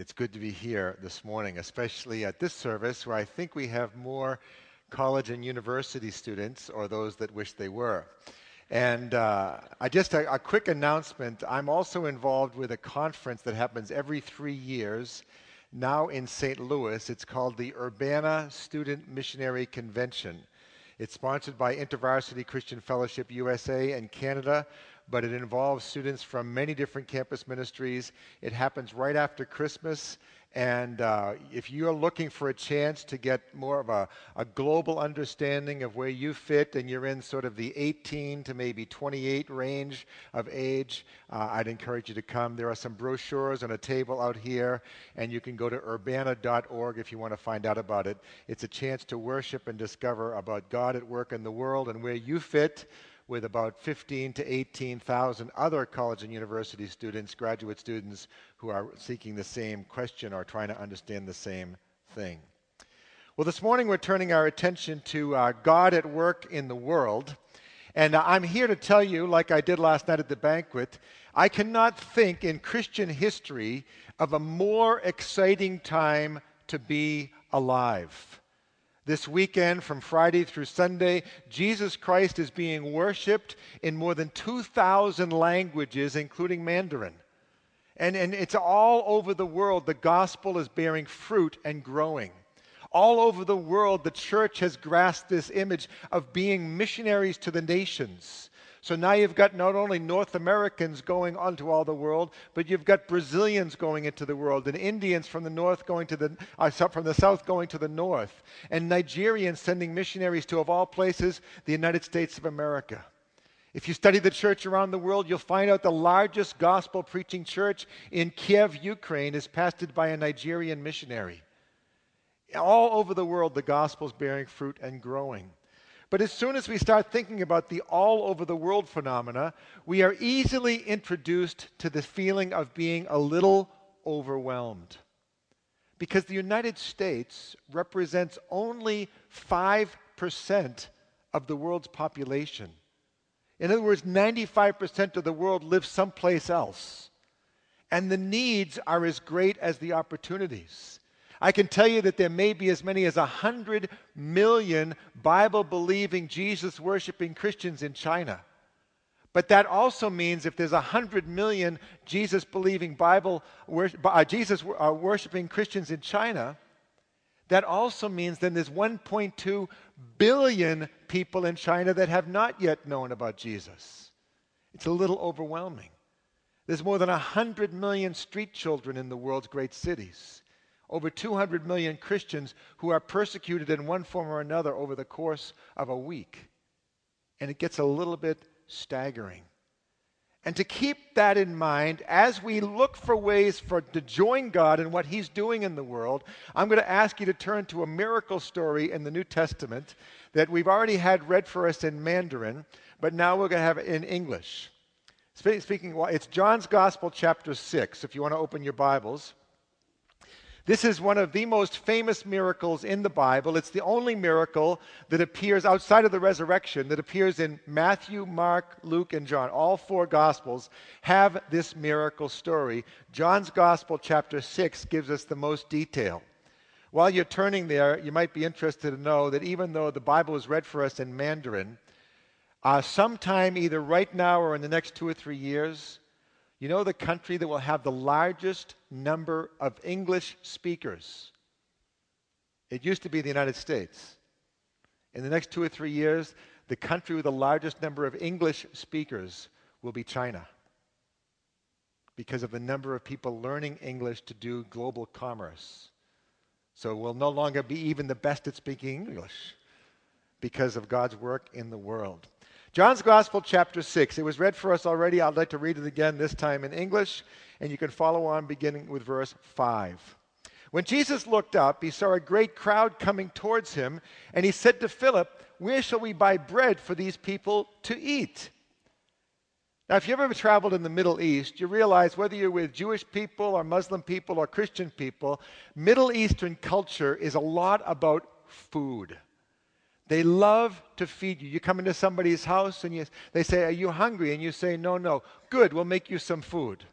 It's good to be here this morning, especially at this service where I think we have more college and university students or those that wish they were. And uh, I just a, a quick announcement. I'm also involved with a conference that happens every three years now in St. Louis. It's called the Urbana Student Missionary Convention. It's sponsored by InterVarsity Christian Fellowship USA and Canada, but it involves students from many different campus ministries. It happens right after Christmas. And uh, if you're looking for a chance to get more of a, a, global understanding of where you fit and you're in sort of the 18 to maybe 28 range of age, uh, I'd encourage you to come. There are some brochures on a table out here, and you can go to urbana.org if you want to find out about it. It's a chance to worship and discover about God at work in the world and where you fit with about 15 to 18,000 other college and university students, graduate students, who are seeking the same question or trying to understand the same thing. Well, this morning we're turning our attention to uh, God at work in the world. And uh, I'm here to tell you, like I did last night at the banquet, I cannot think in Christian history of a more exciting time to be alive. This weekend, from Friday through Sunday, Jesus Christ is being worshiped in more than 2,000 languages, including Mandarin. And, and it's all over the world. The gospel is bearing fruit and growing. All over the world, the church has grasped this image of being missionaries to the nations. So now you've got not only North Americans going onto all the world, but you've got Brazilians going into the world, and Indians from the north going to the uh, from the south going to the north, and Nigerians sending missionaries to, of all places, the United States of America. If you study the church around the world, you'll find out the largest gospel preaching church in Kiev, Ukraine, is pastored by a Nigerian missionary. All over the world, the gospel is bearing fruit and growing. But as soon as we start thinking about the all over the world phenomena, we are easily introduced to the feeling of being a little overwhelmed. Because the United States represents only 5% of the world's population. In other words, 95% of the world lives someplace else. And the needs are as great as the opportunities. I can tell you that there may be as many as 100 million Bible believing, Jesus worshiping Christians in China. But that also means if there's 100 million Jesus believing Bible, uh, Jesus uh, worshiping Christians in China, that also means then there's 1.2 billion people in China that have not yet known about Jesus. It's a little overwhelming. There's more than 100 million street children in the world's great cities over 200 million Christians who are persecuted in one form or another over the course of a week. And it gets a little bit staggering. And to keep that in mind, as we look for ways for to join God in what He's doing in the world, I'm going to ask you to turn to a miracle story in the New Testament that we've already had read for us in Mandarin, but now we're going to have it in English. Speaking, well, it's John's Gospel, chapter 6, if you want to open your Bibles. This is one of the most famous miracles in the Bible. It's the only miracle that appears outside of the resurrection that appears in Matthew, Mark, Luke, and John. All four Gospels have this miracle story. John's Gospel, chapter 6, gives us the most detail. While you're turning there, you might be interested to know that even though the Bible is read for us in Mandarin, uh, sometime either right now or in the next two or three years, you know the country that will have the largest number of English speakers? It used to be the United States. In the next two or three years, the country with the largest number of English speakers will be China because of the number of people learning English to do global commerce. So we'll no longer be even the best at speaking English because of God's work in the world. John's Gospel, chapter 6. It was read for us already. I'd like to read it again, this time in English, and you can follow on beginning with verse 5. When Jesus looked up, he saw a great crowd coming towards him, and he said to Philip, Where shall we buy bread for these people to eat? Now, if you've ever traveled in the Middle East, you realize whether you're with Jewish people or Muslim people or Christian people, Middle Eastern culture is a lot about food. They love to feed you. You come into somebody's house and you, they say, Are you hungry? And you say, No, no. Good, we'll make you some food.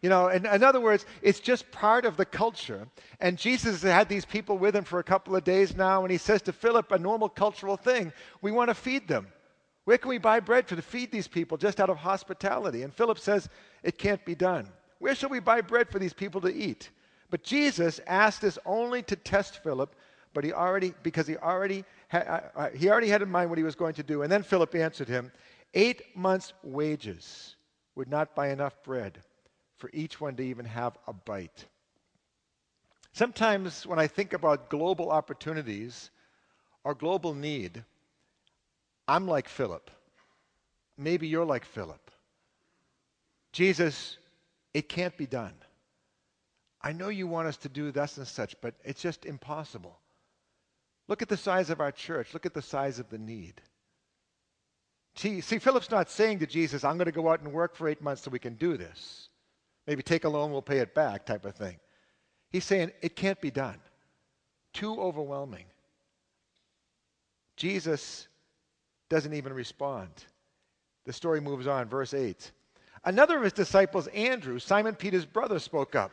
You know, in, in other words, it's just part of the culture. And Jesus had these people with him for a couple of days now, and he says to Philip, a normal cultural thing, we want to feed them. Where can we buy bread for to feed these people just out of hospitality? And Philip says, it can't be done. Where shall we buy bread for these people to eat? But Jesus asked this only to test Philip, but he already, because he already, he already had in mind what he was going to do. And then Philip answered him, eight months' wages would not buy enough bread for each one to even have a bite. Sometimes when I think about global opportunities or global need, I'm like Philip. Maybe you're like Philip. Jesus, it can't be done. I know you want us to do this and such, but it's just impossible. Look at the size of our church. Look at the size of the need. See, see, Philip's not saying to Jesus, I'm going to go out and work for eight months so we can do this. Maybe take a loan, we'll pay it back, type of thing. He's saying it can't be done. Too overwhelming. Jesus doesn't even respond. The story moves on, verse 8. Another of his disciples, Andrew, Simon Peter's brother, spoke up.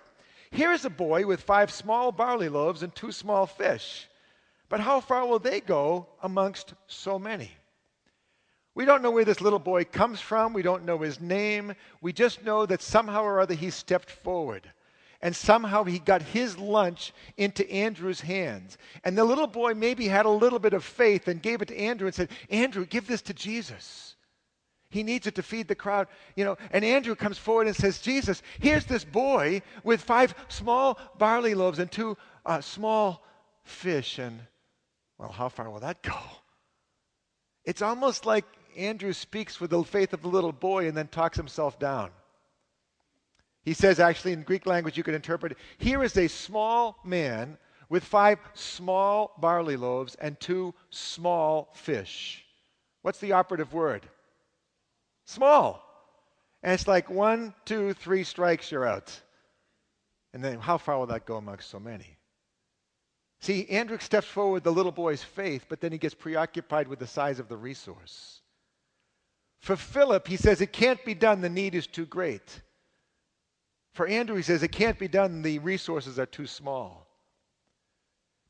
Here is a boy with five small barley loaves and two small fish. But how far will they go amongst so many? We don't know where this little boy comes from. We don't know his name. We just know that somehow or other he stepped forward. And somehow he got his lunch into Andrew's hands. And the little boy maybe had a little bit of faith and gave it to Andrew and said, Andrew, give this to Jesus. He needs it to feed the crowd. You know, and Andrew comes forward and says, Jesus, here's this boy with five small barley loaves and two uh, small fish. And, well, how far will that go? It's almost like Andrew speaks with the faith of the little boy and then talks himself down. He says, actually, in Greek language, you could interpret it here is a small man with five small barley loaves and two small fish. What's the operative word? Small. And it's like one, two, three strikes, you're out. And then how far will that go amongst so many? See, Andrew steps forward the little boy's faith, but then he gets preoccupied with the size of the resource. For Philip, he says, it can't be done, the need is too great. For Andrew, he says, it can't be done, the resources are too small.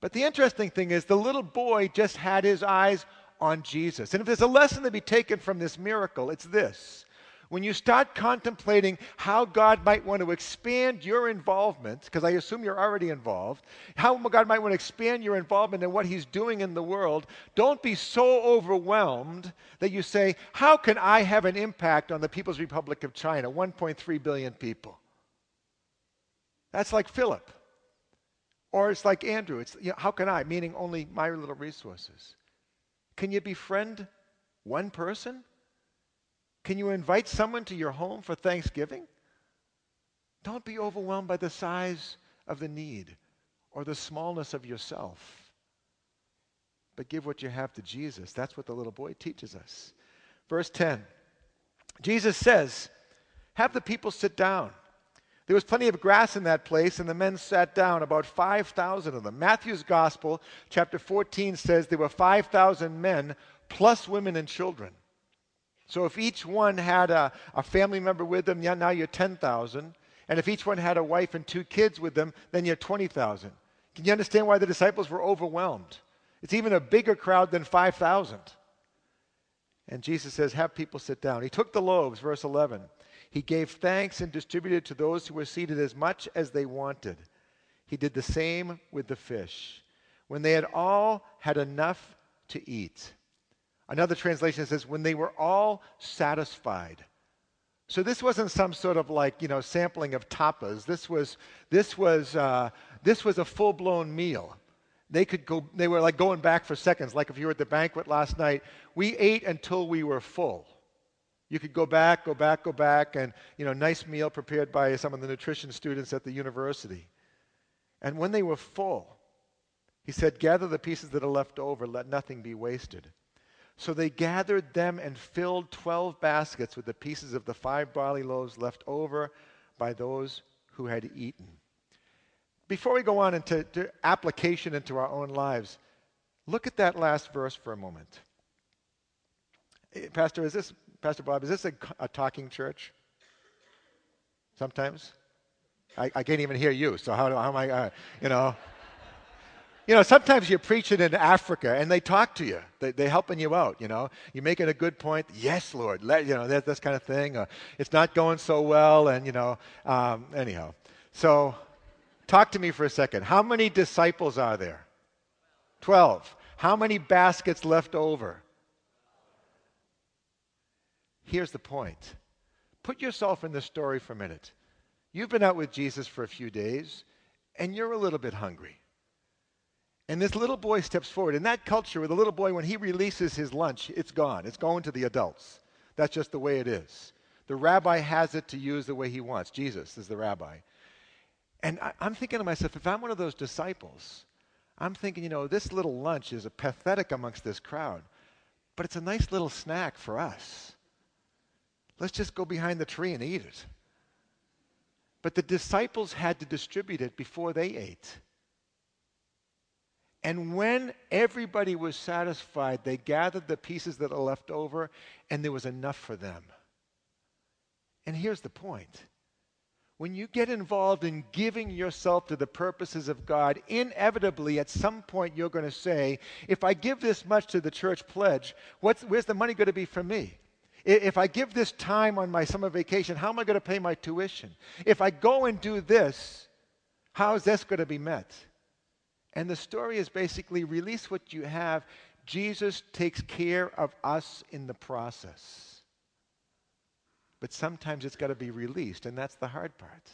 But the interesting thing is, the little boy just had his eyes on Jesus. And if there's a lesson to be taken from this miracle, it's this when you start contemplating how God might want to expand your involvement, because I assume you're already involved, how God might want to expand your involvement in what He's doing in the world, don't be so overwhelmed that you say, How can I have an impact on the People's Republic of China, 1.3 billion people? That's like Philip. Or it's like Andrew. It's, you know, how can I? Meaning only my little resources. Can you befriend one person? Can you invite someone to your home for Thanksgiving? Don't be overwhelmed by the size of the need or the smallness of yourself. But give what you have to Jesus. That's what the little boy teaches us. Verse 10 Jesus says, Have the people sit down. There was plenty of grass in that place, and the men sat down, about 5,000 of them. Matthew's Gospel, chapter 14, says there were 5,000 men plus women and children. So if each one had a, a family member with them, yeah, now you're 10,000. And if each one had a wife and two kids with them, then you're 20,000. Can you understand why the disciples were overwhelmed? It's even a bigger crowd than 5,000. And Jesus says, Have people sit down. He took the loaves, verse 11. He gave thanks and distributed to those who were seated as much as they wanted. He did the same with the fish. When they had all had enough to eat, Another translation says, when they were all satisfied. So this wasn't some sort of like, you know, sampling of tapas. This was, this was, uh, this was a full-blown meal. They could go, they were like going back for seconds. Like if you were at the banquet last night, we ate until we were full. You could go back, go back, go back, and, you know, nice meal prepared by some of the nutrition students at the university. And when they were full, he said, gather the pieces that are left over, let nothing be wasted. So they gathered them and filled 12 baskets with the pieces of the five barley loaves left over by those who had eaten. Before we go on into application into our own lives, look at that last verse for a moment. Eh, Pastor, is this, Pastor Bob, is this a, a talking church? Sometimes? I, I can't even hear you, so how, how am I, uh, you know? You know, sometimes you're preaching in Africa and they talk to you. They, they're helping you out, you know. You're making a good point. Yes, Lord. Let, you know, that, this kind of thing. Uh, it's not going so well. And, you know, um, anyhow. So talk to me for a second. How many disciples are there? Twelve. How many baskets left over? Here's the point. Put yourself in the story for a minute. You've been out with Jesus for a few days and you're a little bit hungry. And this little boy steps forward. In that culture, with a little boy, when he releases his lunch, it's gone. It's going to the adults. That's just the way it is. The rabbi has it to use the way he wants. Jesus is the rabbi. And I, am thinking to myself, if I'm one of those disciples, I'm thinking, you know, this little lunch is a pathetic amongst this crowd, but it's a nice little snack for us. Let's just go behind the tree and eat it. But the disciples had to distribute it before they ate. And when everybody was satisfied, they gathered the pieces that are left over, and there was enough for them. And here's the point when you get involved in giving yourself to the purposes of God, inevitably at some point you're going to say, if I give this much to the church pledge, where's the money going to be for me? If I give this time on my summer vacation, how am I going to pay my tuition? If I go and do this, how is this going to be met? And the story is basically release what you have. Jesus takes care of us in the process. But sometimes it's got to be released, and that's the hard part.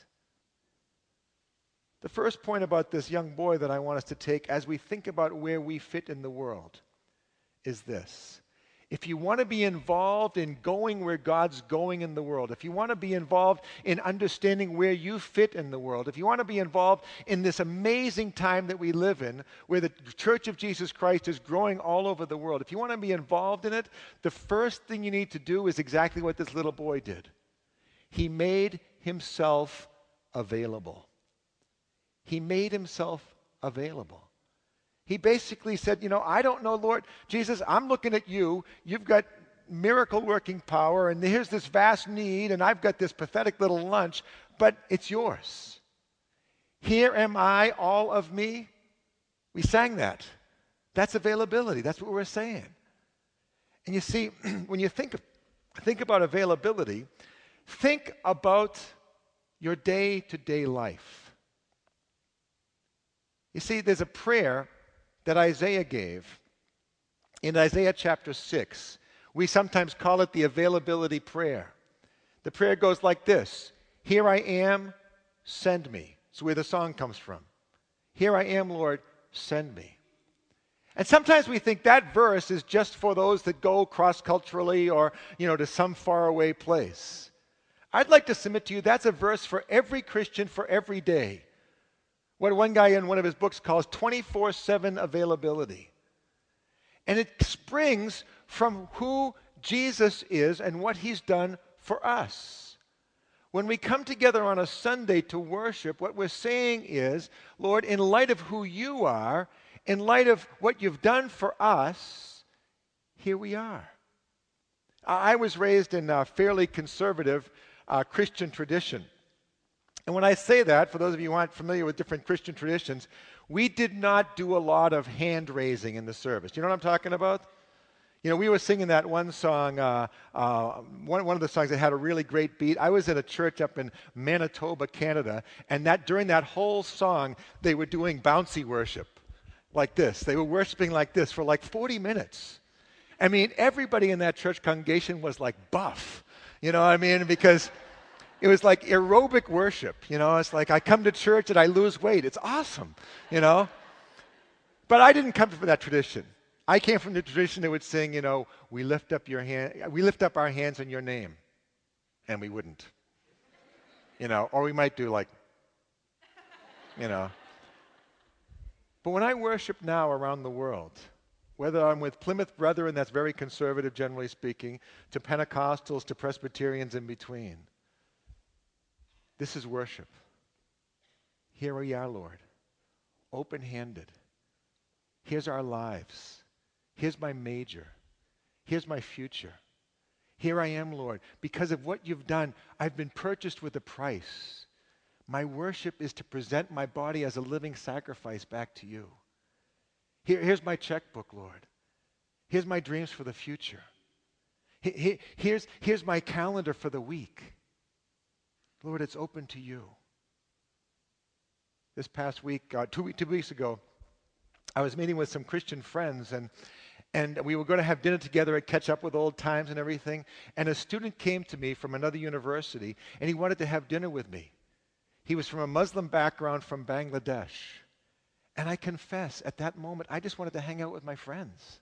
The first point about this young boy that I want us to take as we think about where we fit in the world is this if you want to be involved in going where God's going in the world, if you want to be involved in understanding where you fit in the world, if you want to be involved in this amazing time that we live in, where the Church of Jesus Christ is growing all over the world, if you want to be involved in it, the first thing you need to do is exactly what this little boy did. He made himself available. He made himself available. He basically said, You know, I don't know, Lord Jesus, I'm looking at you. You've got miracle working power, and here's this vast need, and I've got this pathetic little lunch, but it's yours. Here am I, all of me. We sang that. That's availability. That's what we're saying. And you see, when you think, think about availability, think about your day to day life. You see, there's a prayer that Isaiah gave in Isaiah chapter 6. We sometimes call it the availability prayer. The prayer goes like this Here I am, send me. It's where the song comes from. Here I am, Lord, send me. And sometimes we think that verse is just for those that go cross culturally or, you know, to some faraway place. I'd like to submit to you that's a verse for every Christian for every day. What one guy in one of his books calls 24 7 availability. And it springs from who Jesus is and what he's done for us. When we come together on a Sunday to worship, what we're saying is, Lord, in light of who you are, in light of what you've done for us, here we are. I was raised in a fairly conservative uh, Christian tradition. And when I say that, for those of you who aren't familiar with different Christian traditions, we did not do a lot of hand raising in the service. You know what I'm talking about? You know, we were singing that one song, uh, uh, one, one of the songs that had a really great beat. I was at a church up in Manitoba, Canada, and that during that whole song, they were doing bouncy worship like this. They were worshiping like this for like 40 minutes. I mean, everybody in that church congregation was like buff. You know what I mean? Because it was like aerobic worship. You know, it's like I come to church and I lose weight. It's awesome, you know. But I didn't come from that tradition. I came from the tradition that would sing, you know, we lift up your hand, we lift up our hands in your name, and we wouldn't, you know, or we might do like, you know. But when I worship now around the world, whether I'm with Plymouth Brethren, that's very conservative, generally speaking, to Pentecostals, to Presbyterians in between. This is worship. Here we are, Lord, open handed. Here's our lives. Here's my major. Here's my future. Here I am, Lord. Because of what you've done, I've been purchased with a price. My worship is to present my body as a living sacrifice back to you. Here, here's my checkbook, Lord. Here's my dreams for the future. Here, here's, here's my calendar for the week. Lord, it's open to you. This past week, uh, two, two weeks ago, I was meeting with some Christian friends, and, and we were going to have dinner together and catch up with old times and everything. And a student came to me from another university, and he wanted to have dinner with me. He was from a Muslim background from Bangladesh. And I confess, at that moment, I just wanted to hang out with my friends.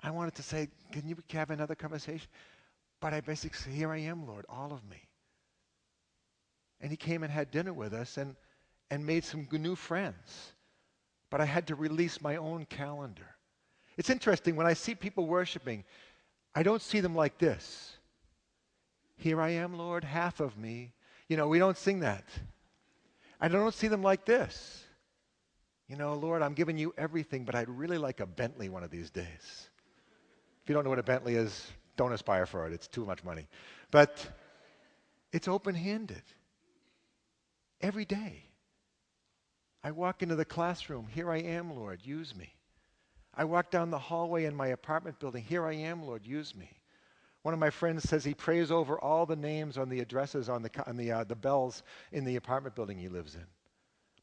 I wanted to say, Can you have another conversation? But I basically said, Here I am, Lord, all of me. And he came and had dinner with us and, and made some new friends. But I had to release my own calendar. It's interesting, when I see people worshiping, I don't see them like this. Here I am, Lord, half of me. You know, we don't sing that. I don't see them like this. You know, Lord, I'm giving you everything, but I'd really like a Bentley one of these days. If you don't know what a Bentley is, don't aspire for it. It's too much money. But it's open handed. Every day. I walk into the classroom. Here I am, Lord. Use me. I walk down the hallway in my apartment building. Here I am, Lord. Use me. One of my friends says he prays over all the names on the addresses on the, on the, uh, the bells in the apartment building he lives in.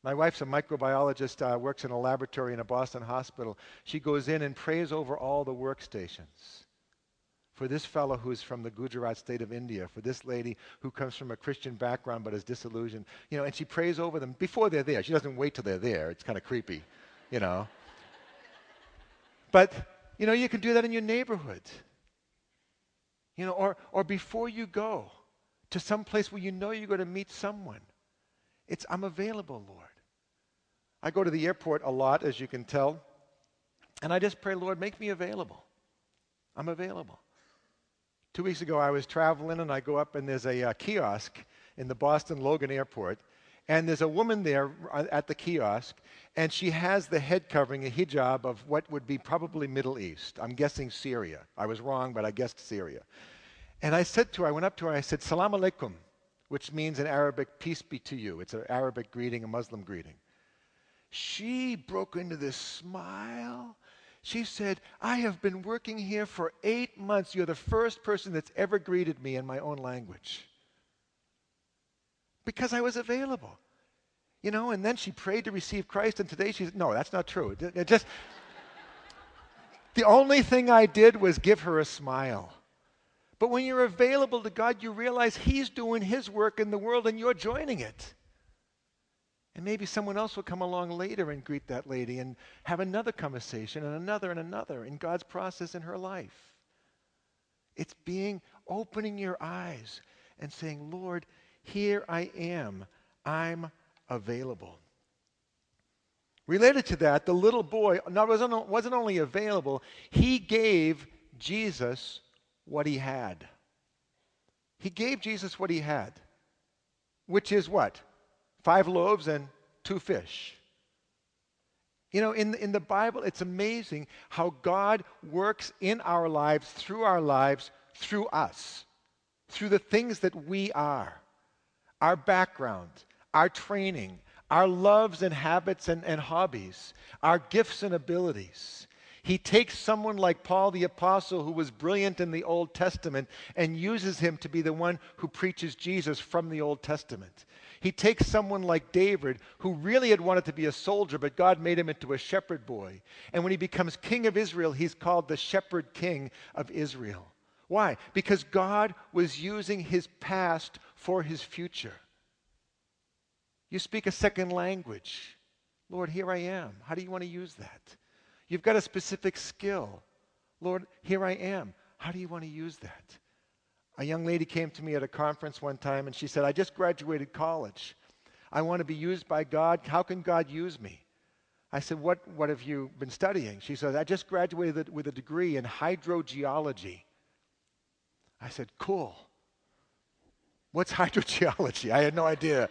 My wife's a microbiologist, uh, works in a laboratory in a Boston hospital. She goes in and prays over all the workstations. For this fellow who's from the Gujarat state of India, for this lady who comes from a Christian background but is disillusioned, you know, and she prays over them before they're there. She doesn't wait till they're there. It's kind of creepy, you know. but, you know, you can do that in your neighborhood. You know, or, or before you go to some place where you know you're going to meet someone. It's, I'm available, Lord. I go to the airport a lot, as you can tell, and I just pray, Lord, make me available. I'm available. Two weeks ago, I was traveling, and I go up, and there's a uh, kiosk in the Boston Logan Airport, and there's a woman there uh, at the kiosk, and she has the head covering, a hijab of what would be probably Middle East. I'm guessing Syria. I was wrong, but I guessed Syria. And I said to her, I went up to her, I said, Salam alaikum which means in Arabic, peace be to you. It's an Arabic greeting, a Muslim greeting. She broke into this smile. She said, I have been working here for eight months. You're the first person that's ever greeted me in my own language. Because I was available. You know, and then she prayed to receive Christ, and today she's, no, that's not true. It just, the only thing I did was give her a smile. But when you're available to God, you realize He's doing His work in the world and you're joining it. And maybe someone else will come along later and greet that lady and have another conversation and another and another in God's process in her life. It's being, opening your eyes and saying, Lord, here I am. I'm available. Related to that, the little boy wasn't only available, he gave Jesus what he had. He gave Jesus what he had, which is what? Five loaves and two fish. You know, in, in the Bible, it's amazing how God works in our lives, through our lives, through us, through the things that we are, our background, our training, our loves and habits and, and hobbies, our gifts and abilities. He takes someone like Paul the Apostle, who was brilliant in the Old Testament, and uses him to be the one who preaches Jesus from the Old Testament. He takes someone like David, who really had wanted to be a soldier, but God made him into a shepherd boy. And when he becomes king of Israel, he's called the shepherd king of Israel. Why? Because God was using his past for his future. You speak a second language. Lord, here I am. How do you want to use that? You've got a specific skill. Lord, here I am. How do you want to use that? A young lady came to me at a conference one time and she said, I just graduated college. I want to be used by God. How can God use me? I said, What, what have you been studying? She said, I just graduated with a degree in hydrogeology. I said, Cool. What's hydrogeology? I had no idea.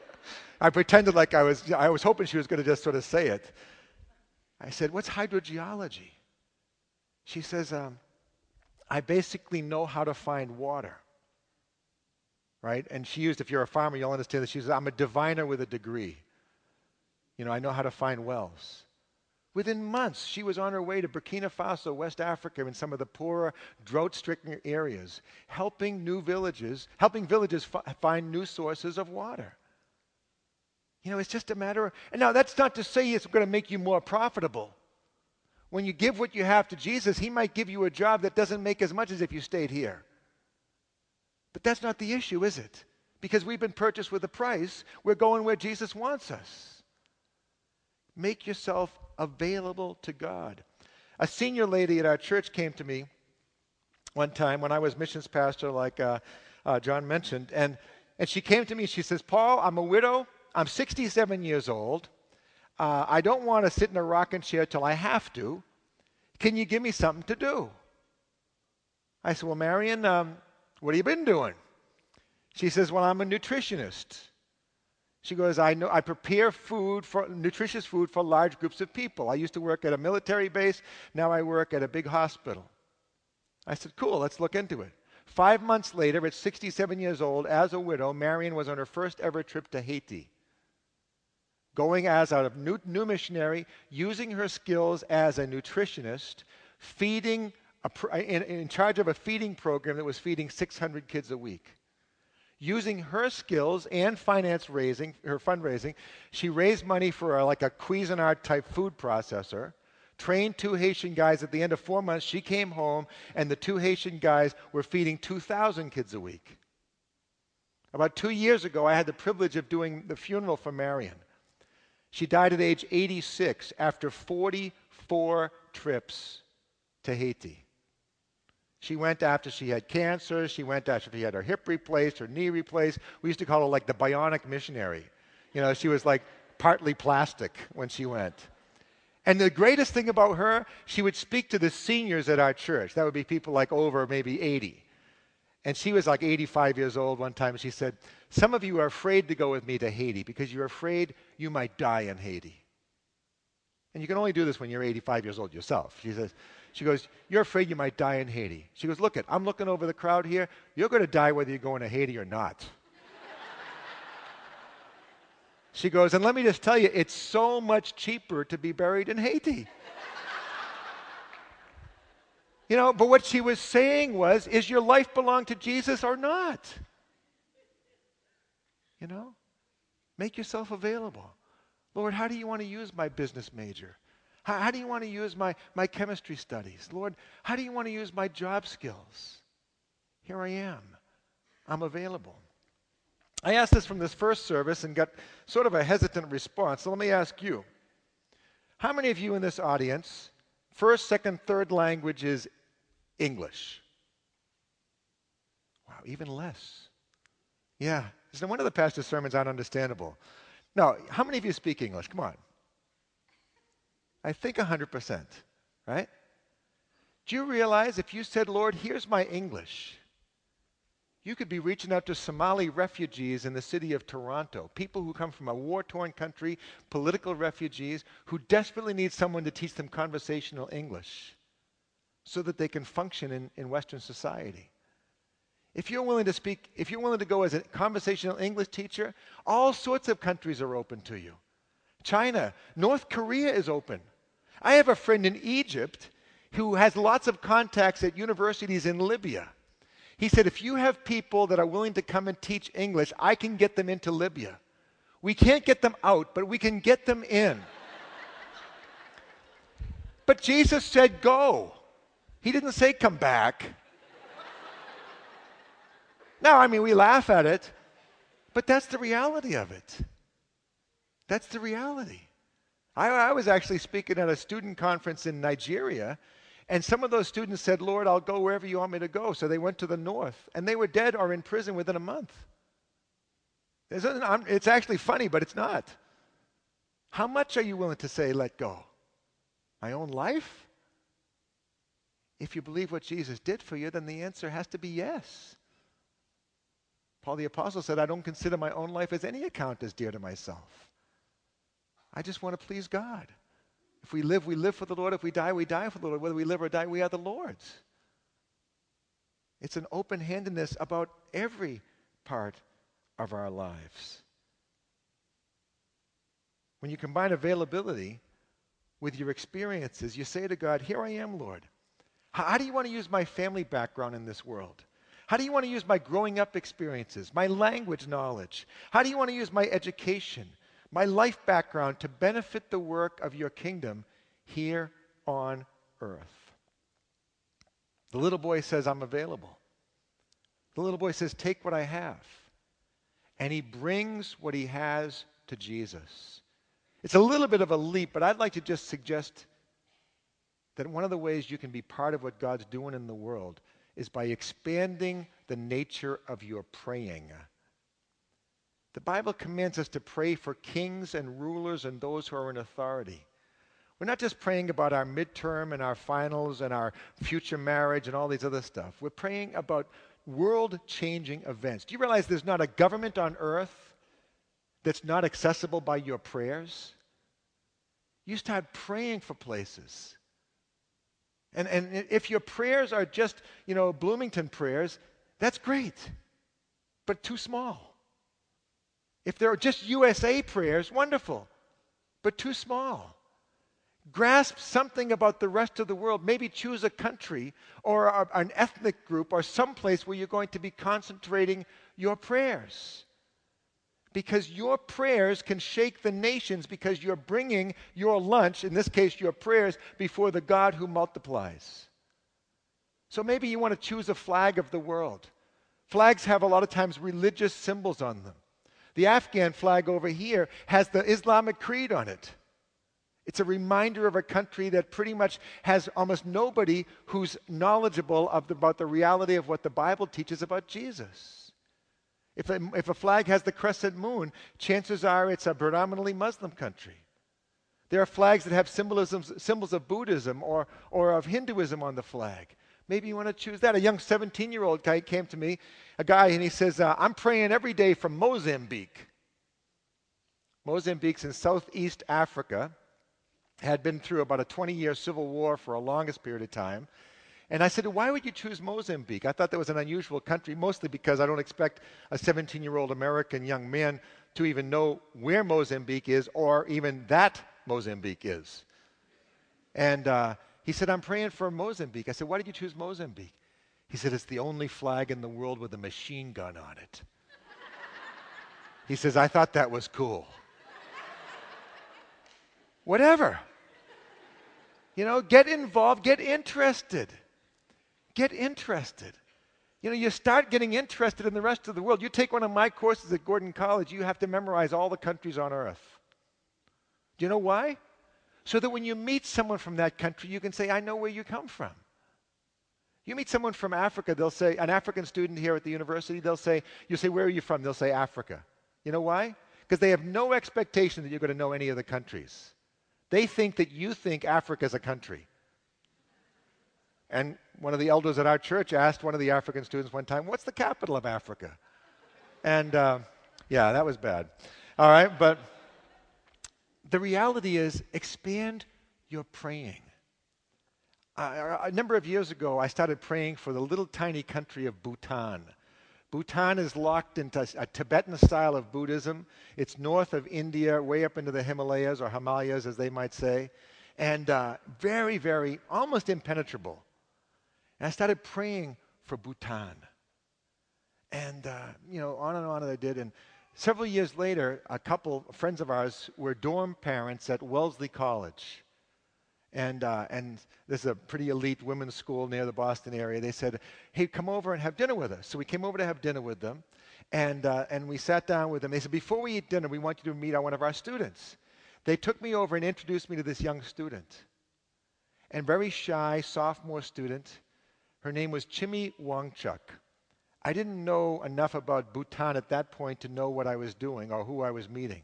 I pretended like I was, I was hoping she was going to just sort of say it. I said, What's hydrogeology? She says, um, I basically know how to find water. right? And she used, if you're a farmer, you'll understand this. she says, I'm a diviner with a degree. You know, I know how to find wells. Within months, she was on her way to Burkina Faso, West Africa, in some of the poorer, drought stricken areas, helping new villages, helping villages f- find new sources of water. You know, it's just a matter of, and now that's not to say it's going to make you more profitable. When you give what you have to Jesus, He might give you a job that doesn't make as much as if you stayed here. But that's not the issue, is it? Because we've been purchased with a price, we're going where Jesus wants us. Make yourself available to God. A senior lady at our church came to me one time when I was missions pastor, like uh, uh, John mentioned, and, and she came to me. She says, Paul, I'm a widow. I'm 67 years old. Uh, I don't want to sit in a rocking chair till I have to. Can you give me something to do? I said, Well, Marion, um, what have you been doing? She says, Well, I'm a nutritionist. She goes, I know I prepare food for nutritious food for large groups of people. I used to work at a military base, now I work at a big hospital. I said, Cool, let's look into it. Five months later, at 67 years old, as a widow, Marion was on her first ever trip to Haiti. Going as a new, new missionary, using her skills as a nutritionist, feeding, a, uh, in, in charge of a feeding program that was feeding 600 kids a week using her skills and finance raising, her fundraising, she raised money for a, like a Cuisinart type food processor trained two Haitian guys. At the end of four months, she came home, and the two Haitian guys were feeding 2,000 kids a week. About two years ago, I had the privilege of doing the funeral for Marion. She died at age 86 after 44 trips to Haiti. She went after she had cancer. She went after she had her hip replaced, her knee replaced. We used to call her like the bionic missionary. You know, she was like partly plastic when she went. And the greatest thing about her, she would speak to the seniors at our church. That would be people like over maybe 80. And she was like 85 years old one time. She said, Some of you are afraid to go with me to Haiti because you're afraid you might die in Haiti. And you can only do this when you're 85 years old yourself. She says, she goes, You're afraid you might die in Haiti. She goes, Look it, I'm looking over the crowd here. You're going to die whether you're going to Haiti or not. She goes, and let me just tell you, it's so much cheaper to be buried in Haiti. You know, but what she was saying was, is your life belong to Jesus or not? You know, make yourself available. Lord, how do you want to use my business major? How, how do you want to use my, my chemistry studies? Lord, how do you want to use my job skills? Here I am. I'm available. I asked this from this first service and got sort of a hesitant response. So let me ask you how many of you in this audience, first, second, third language is English? Wow, even less. Yeah, no one of the pastor's sermons aren't understandable. No, how many of you speak English? Come on. I think 100%, right? Do you realize if you said, Lord, here's my English, you could be reaching out to Somali refugees in the city of Toronto, people who come from a war torn country, political refugees, who desperately need someone to teach them conversational English so that they can function in, in Western society. If you're willing to speak, if you're willing to go as a conversational English teacher, all sorts of countries are open to you. China, North Korea is open. I have a friend in Egypt who has lots of contacts at universities in Libya. He said, if you have people that are willing to come and teach English, I can get them into Libya. We can't get them out, but we can get them in. but Jesus said, go. He didn't say, come back. now, I mean, we laugh at it, but that's the reality of it. That's the reality. I, I was actually speaking at a student conference in Nigeria and some of those students said, Lord, I'll go wherever you want me to go. So they went to the north, and they were dead or in prison within a month. It's actually funny, but it's not. How much are you willing to say, let go? My own life? If you believe what Jesus did for you, then the answer has to be yes. Paul the Apostle said, I don't consider my own life as any account as dear to myself. I just want to please God. If we live, we live for the Lord. If we die, we die for the Lord. Whether we live or die, we are the Lord's. It's an open handedness about every part of our lives. When you combine availability with your experiences, you say to God, Here I am, Lord. How, do you want to use my family background in this world? How do you want to use my growing up experiences, my language knowledge? How do you want to use my education, my life background to benefit the work of your kingdom here on earth? The little boy says, I'm available. The little boy says, Take what I have. And he brings what he has to Jesus. It's a little bit of a leap, but I'd like to just suggest that one of the ways you can be part of what God's doing in the world is by expanding the nature of your praying. The Bible commands us to pray for kings and rulers and those who are in authority. We're not just praying about our midterm and our finals and our future marriage and all these other stuff. We're praying about world changing events. Do you realize there's not a government on earth that's not accessible by your prayers? You start praying for places. And, and if your prayers are just, you know, Bloomington prayers, that's great, but too small. If they're just USA prayers, wonderful, but too small. Grasp something about the rest of the world. Maybe choose a country or an ethnic group or some place where you're going to be concentrating your prayers because your prayers can shake the nations because you're bringing your lunch, in this case, your prayers, before the God who multiplies. So maybe you want to choose a flag of the world. Flags have a lot of times religious symbols on them. The Afghan flag over here has the Islamic creed on it. It's a reminder of a country that pretty much has almost nobody who's knowledgeable the, about the reality of what the Bible teaches about Jesus. If a, if a flag has the crescent moon, chances are it's a predominantly Muslim country. There are flags that have symbolisms, symbols of Buddhism or, or of Hinduism on the flag. Maybe you want to choose that. A young 17 year old guy came to me, a guy, and he says, uh, I'm praying every day from Mozambique. Mozambique's in southeast Africa, had been through about a 20 year civil war for a longest period of time. And I said, Why would you choose Mozambique? I thought that was an unusual country, mostly because I don't expect a 17 year old American young man to even know where Mozambique is or even that Mozambique is. And uh, he said, I'm praying for Mozambique. I said, Why did you choose Mozambique? He said, It's the only flag in the world with a machine gun on it. he says, I thought that was cool. Whatever. You know, get involved, get interested. Get interested. You know, you start getting interested in the rest of the world. You take one of my courses at Gordon College, you have to memorize all the countries on earth. Do you know why? So that when you meet someone from that country, you can say, I know where you come from. You meet someone from Africa, they'll say, an African student here at the university, they'll say, you say, where are you from? They'll say, Africa. You know why? Because they have no expectation that you're going to know any of the countries. They think that you think Africa is a country. And one of the elders at our church asked one of the African students one time, What's the capital of Africa? And uh, yeah, that was bad. All right, but the reality is expand your praying. Uh, a number of years ago, I started praying for the little tiny country of Bhutan. Bhutan is locked into a Tibetan style of Buddhism. It's north of India, way up into the Himalayas or Himalayas, as they might say, and uh, very, very, almost impenetrable. And I started praying for Bhutan. And, uh, you know, on and on and I did. And several years later, a couple friends of ours were dorm parents at Wellesley College. And, uh, and this is a pretty elite women's school near the Boston area. They said, hey, come over and have dinner with us. So we came over to have dinner with them. And, uh, and we sat down with them. They said, before we eat dinner, we want you to meet one of our students. They took me over and introduced me to this young student. And very shy sophomore student her name was Chimi Wangchuk. I didn't know enough about Bhutan at that point to know what I was doing or who I was meeting.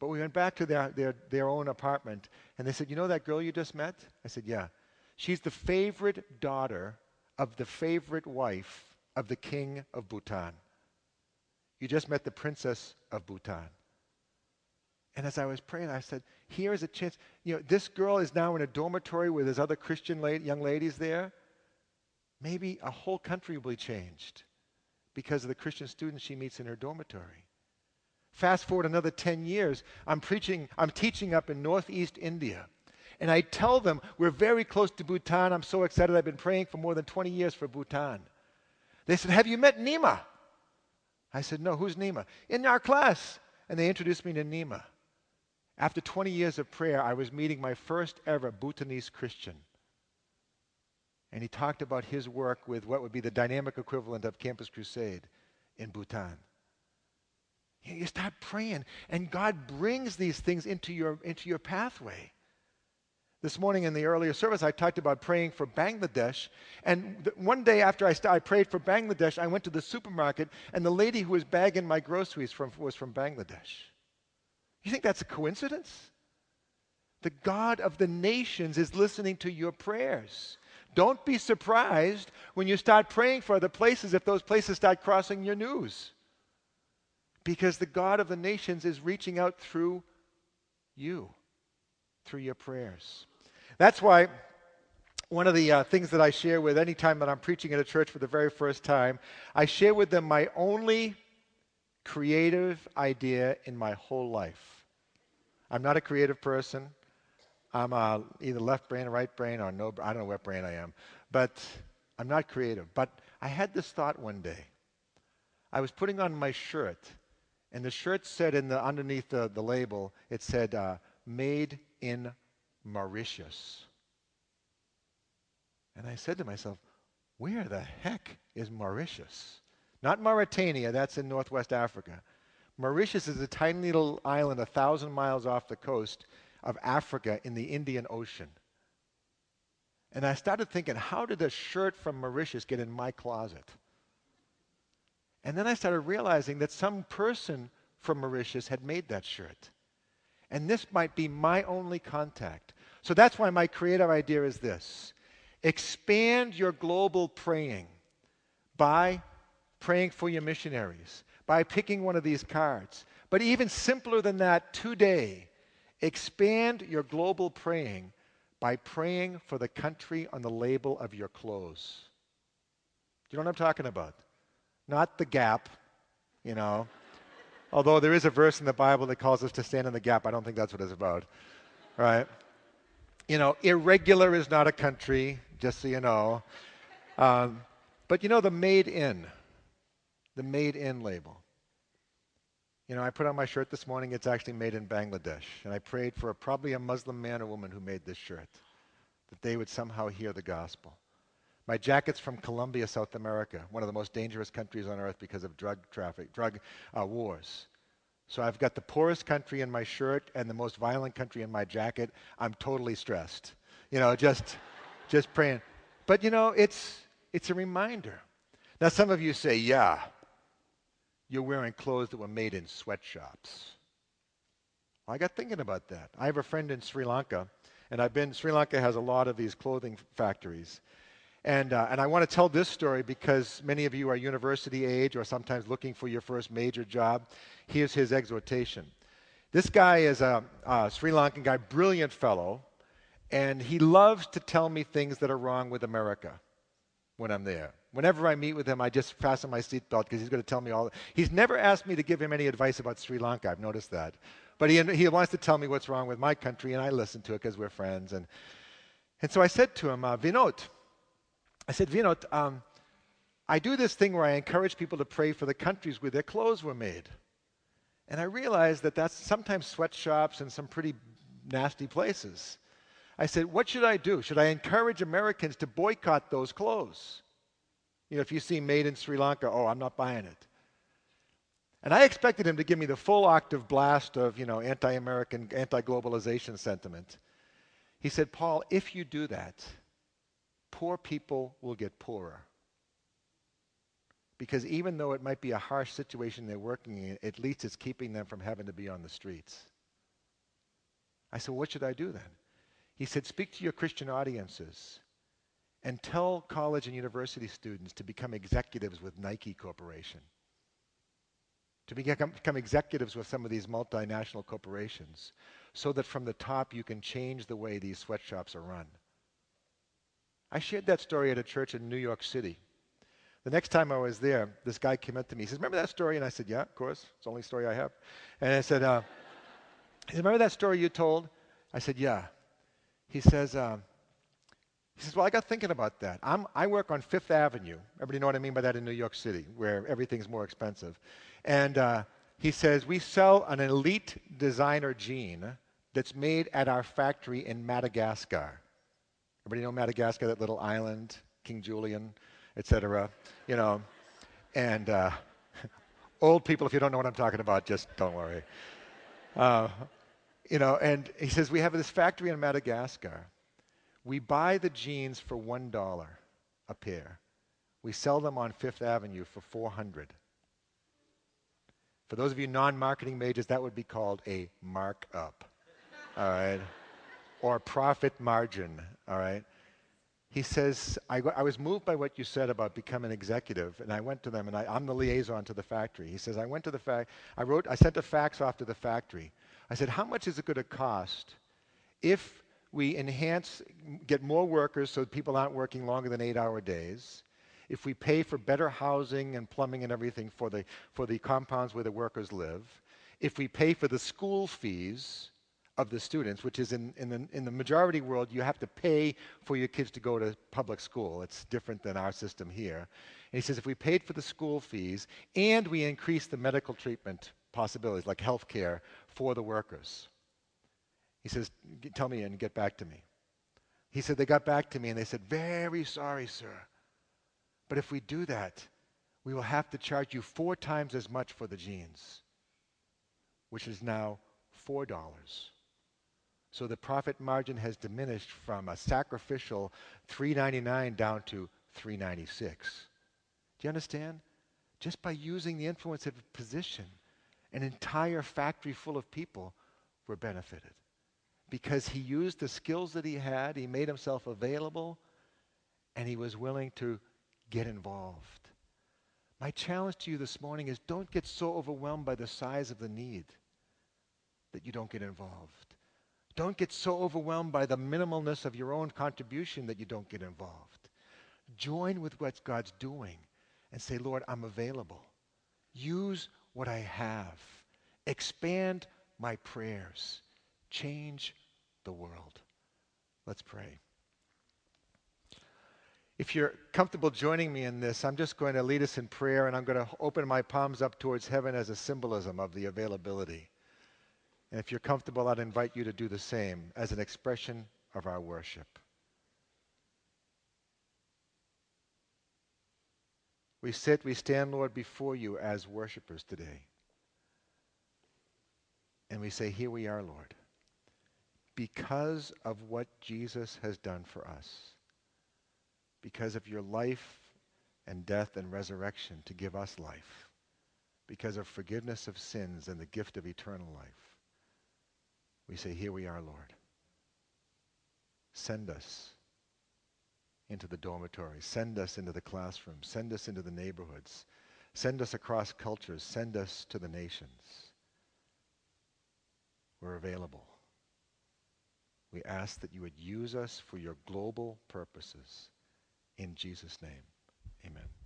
But we went back to their, their, their own apartment, and they said, You know that girl you just met? I said, Yeah. She's the favorite daughter of the favorite wife of the king of Bhutan. You just met the princess of Bhutan. And as I was praying, I said, Here is a chance. You know, this girl is now in a dormitory with there's other Christian young ladies there maybe a whole country will be changed because of the Christian students she meets in her dormitory. Fast forward another 10 years, I'm preaching, I'm teaching up in northeast India. And I tell them, we're very close to Bhutan. I'm so excited. I've been praying for more than 20 years for Bhutan. They said, Have you met Nima? I said, No, who's Nima? In our class. And they introduced me to Nima. After 20 years of prayer, I was meeting my first ever Bhutanese Christian. And he talked about his work with what would be the dynamic equivalent of Campus Crusade in Bhutan. You start praying, and God brings these things into your, into your pathway. This morning in the earlier service, I talked about praying for Bangladesh. And th- one day after I, st- I prayed for Bangladesh, I went to the supermarket, and the lady who was bagging my groceries from, was from Bangladesh. You think that's a coincidence? The God of the nations is listening to your prayers. Don't be surprised when you start praying for other places if those places start crossing your news. Because the God of the nations is reaching out through you, through your prayers. That's why one of the uh, things that I share with any time that I'm preaching at a church for the very first time, I share with them my only creative idea in my whole life. I'm not a creative person. I'm uh, either left brain or right brain or no, I don't know what brain I am. But I'm not creative. But I had this thought one day. I was putting on my shirt, and the shirt said in the underneath the, the label, it said, uh, made in Mauritius. And I said to myself, where the heck is Mauritius? Not Mauritania, that's in northwest Africa. Mauritius is a tiny little island a thousand miles off the coast of Africa in the Indian Ocean. And I started thinking, how did a shirt from Mauritius get in my closet? And then I started realizing that some person from Mauritius had made that shirt. And this might be my only contact. So that's why my creative idea is this expand your global praying by praying for your missionaries, by picking one of these cards. But even simpler than that, today, expand your global praying by praying for the country on the label of your clothes. Do you know what I'm talking about? Not the gap, you know. Although there is a verse in the Bible that calls us to stand in the gap, I don't think that's what it's about. Right? You know, irregular is not a country, just so you know. Um, but you know, the made in, the made in label. You know, I put on my shirt this morning, it's actually made in Bangladesh. And I prayed for a, probably a Muslim man or woman who made this shirt, that they would somehow hear the gospel. My jacket's from Colombia, South America, one of the most dangerous countries on earth because of drug traffic, drug uh, wars. So I've got the poorest country in my shirt and the most violent country in my jacket. I'm totally stressed. You know, just, just praying. But you know, it's, it's a reminder. Now, some of you say, yeah, you're wearing clothes that were made in sweatshops. I got thinking about that. I have a friend in Sri Lanka, and I've been, Sri Lanka has a lot of these clothing factories. And, uh, and I want to tell this story because many of you are university age or sometimes looking for your first major job. Here's his exhortation. This guy is a, a Sri Lankan guy, brilliant fellow, and he loves to tell me things that are wrong with America when I'm there. Whenever I meet with him, I just fasten my seatbelt because he's going to tell me all. He's never asked me to give him any advice about Sri Lanka. I've noticed that. But he, he wants to tell me what's wrong with my country, and I listen to it because we're friends. And, and so I said to him, uh, Vinod, I said, Vinod, um, I do this thing where I encourage people to pray for the countries where their clothes were made. And I realized that that's sometimes sweatshops and some pretty nasty places. I said, What should I do? Should I encourage Americans to boycott those clothes? You know, if you see made in Sri Lanka, oh, I'm not buying it. And I expected him to give me the full octave blast of, you know, anti American, anti globalization sentiment. He said, Paul, if you do that, poor people will get poorer. Because even though it might be a harsh situation they're working in, at least it's keeping them from having to be on the streets. I said, What should I do then? He said, Speak to your Christian audiences and tell college and university students to become executives with Nike Corporation, to become, become executives with some of these multinational corporations, so that from the top you can change the way these sweatshops are run. I shared that story at a church in New York City. The next time I was there, this guy came up to me. He says, Remember that story? And I said, Yeah, of course. It's the only story I have. And I said, uh, Remember that story you told? I said, Yeah. He says, um, he says, Well, I got thinking about that. I'm, I work on Fifth Avenue. Everybody know what I mean by that in New York City, where everything's more expensive. And uh, he says, We sell an elite designer jean that's made at our factory in Madagascar. Everybody know Madagascar, that little island, King Julien, etc. You know, and uh, old people, if you don't know what I'm talking about, just don't worry. Uh, you know, and he says, We have this factory in Madagascar we buy the jeans for $1 a pair. We sell them on Fifth Avenue for 400 For those of you non-marketing majors, that would be called a markup. all right? Or profit margin, all right? He says, I, I, was moved by what you said about becoming executive, and I went to them, and I, am the liaison to the factory. He says, I went to the fact, I wrote, I sent a fax off to the factory. I said, how much is it going to cost if we enhance, get more workers so people aren't working longer than eight hour days, if we pay for better housing and plumbing and everything for the, for the compounds where the workers live, if we pay for the school fees of the students, which is in, in, the, in the majority world, you have to pay for your kids to go to public school. It's different than our system here. And he says if we paid for the school fees and we increase the medical treatment possibilities, like health care, for the workers, he says, Tell me and get back to me. He said, They got back to me and they said, Very sorry, sir. But if we do that, we will have to charge you four times as much for the jeans, which is now $4. So the profit margin has diminished from a sacrificial 399 down to 396. Do you understand? Just by using the influence of a position, an entire factory full of people were benefited because he used the skills that he had, he made himself available, and he was willing to get involved. My challenge to you this morning is don't get so overwhelmed by the size of the need that you don't get involved. Don't get so overwhelmed by the minimalness of your own contribution that you don't get involved. Join with what God's doing and say, Lord, I'm available. Use what I have. Expand my prayers change the world. Let's pray. If you're comfortable joining me in this, I'm just going to lead us in prayer and I'm going to open my palms up towards heaven as a symbolism of the availability. And if you're comfortable, I'd invite you to do the same as an expression of our worship. We sit, we stand, Lord, before you as worshipers today. And we say, Here we are, Lord because of what Jesus has done for us, because of your life and death and resurrection to give us life, because of forgiveness of sins and the gift of eternal life, we say, Here we are, Lord. Send us into the dormitories. Send us into the classrooms. Send us into the neighborhoods. Send us across cultures. Send us to the nations. We're available. We ask that you would use us for your global purposes. In Jesus' name, amen.